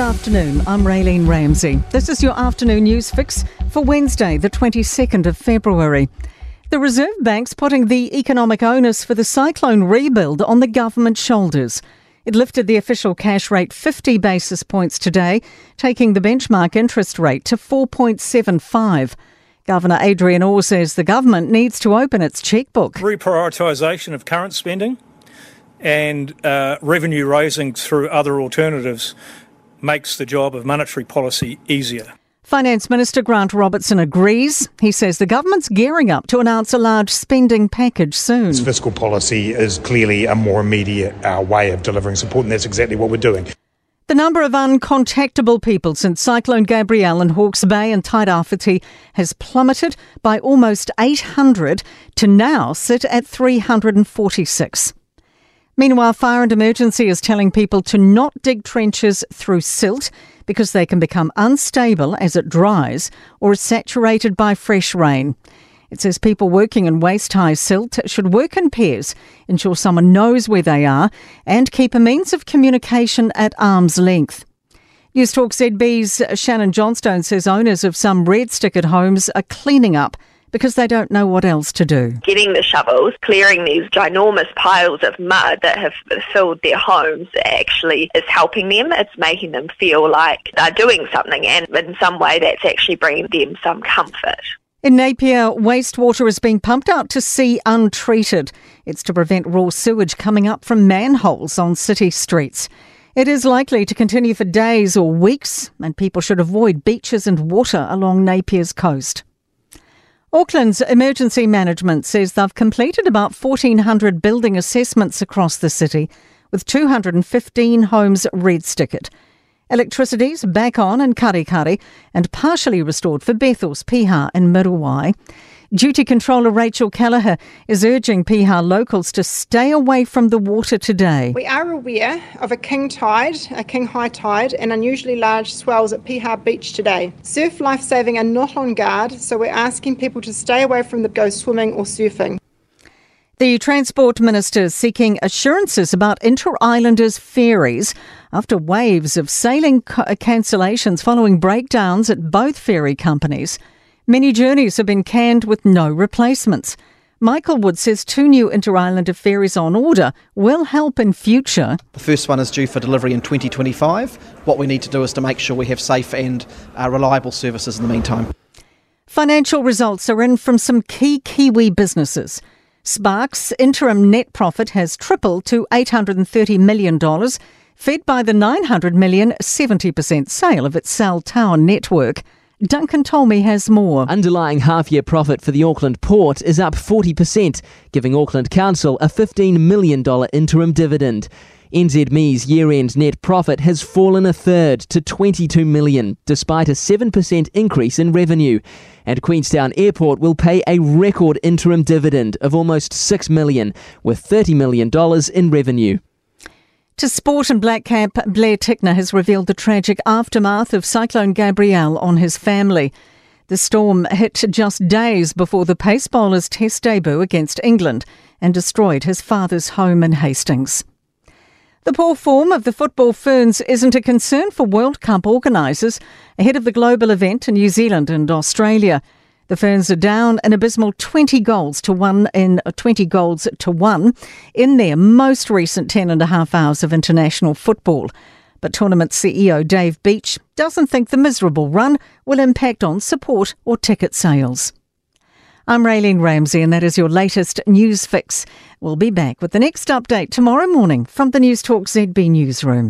afternoon. I'm Raylene Ramsey. This is your afternoon news fix for Wednesday, the 22nd of February. The Reserve Bank's putting the economic onus for the cyclone rebuild on the government's shoulders. It lifted the official cash rate 50 basis points today, taking the benchmark interest rate to 4.75. Governor Adrian Orr says the government needs to open its chequebook. Reprioritisation of current spending and uh, revenue raising through other alternatives makes the job of monetary policy easier. Finance Minister Grant Robertson agrees. He says the government's gearing up to announce a large spending package soon. Fiscal policy is clearly a more immediate uh, way of delivering support, and that's exactly what we're doing. The number of uncontactable people since Cyclone Gabrielle in Hawke's Bay and Tairāwhiti has plummeted by almost 800 to now sit at 346. Meanwhile, Fire and Emergency is telling people to not dig trenches through silt because they can become unstable as it dries or is saturated by fresh rain. It says people working in waist high silt should work in pairs, ensure someone knows where they are, and keep a means of communication at arm's length. Newstalk ZB's Shannon Johnstone says owners of some red stickered homes are cleaning up because they don't know what else to do. Getting the shovels, clearing these ginormous piles of mud that have filled their homes actually is helping them. It's making them feel like they're doing something and in some way that's actually bringing them some comfort. In Napier, wastewater is being pumped out to sea untreated. It's to prevent raw sewage coming up from manholes on city streets. It is likely to continue for days or weeks, and people should avoid beaches and water along Napier's coast. Auckland's emergency management says they've completed about 1,400 building assessments across the city, with 215 homes red stickered. Electricity's back on in Karekare and partially restored for Bethells, Piha and Muriwai. Duty Controller Rachel Kelleher is urging Piha locals to stay away from the water today. We are aware of a king tide, a king high tide, and unusually large swells at Piha Beach today. Surf lifesaving are not on guard, so we're asking people to stay away from the go swimming or surfing. The Transport Minister is seeking assurances about Interislander's ferries after waves of sailing cancellations following breakdowns at both ferry companies. Many journeys have been canned with no replacements. Michael Wood says two new Interislander ferries on order will help in future. The first one is due for delivery in 2025. What we need to do is to make sure we have safe and uh, reliable services in the meantime. Financial results are in from some key Kiwi businesses. Spark's interim net profit has tripled to $830 million, fed by the $900 million 70% sale of its cell tower network. Duncan Tolmie has more. Underlying half year profit for the Auckland port is up 40%, giving Auckland Council a $15 million interim dividend. NZME's year end net profit has fallen a third to 22 million, despite a 7% increase in revenue. And Queenstown Airport will pay a record interim dividend of almost 6 million, with $30 million in revenue. To sport and black cap, Blair Tickner has revealed the tragic aftermath of Cyclone Gabrielle on his family. The storm hit just days before the pace bowler's test debut against England and destroyed his father's home in Hastings. The poor form of the football ferns isn't a concern for World Cup organisers ahead of the global event in New Zealand and Australia. The Ferns are down an abysmal 20 goals to one in uh, 20 goals to one in their most recent 10 and a half hours of international football. But tournament CEO Dave Beeche doesn't think the miserable run will impact on support or ticket sales. I'm Raylene Ramsey, and that is your latest news fix. We'll be back with the next update tomorrow morning from the Newstalk ZB newsroom.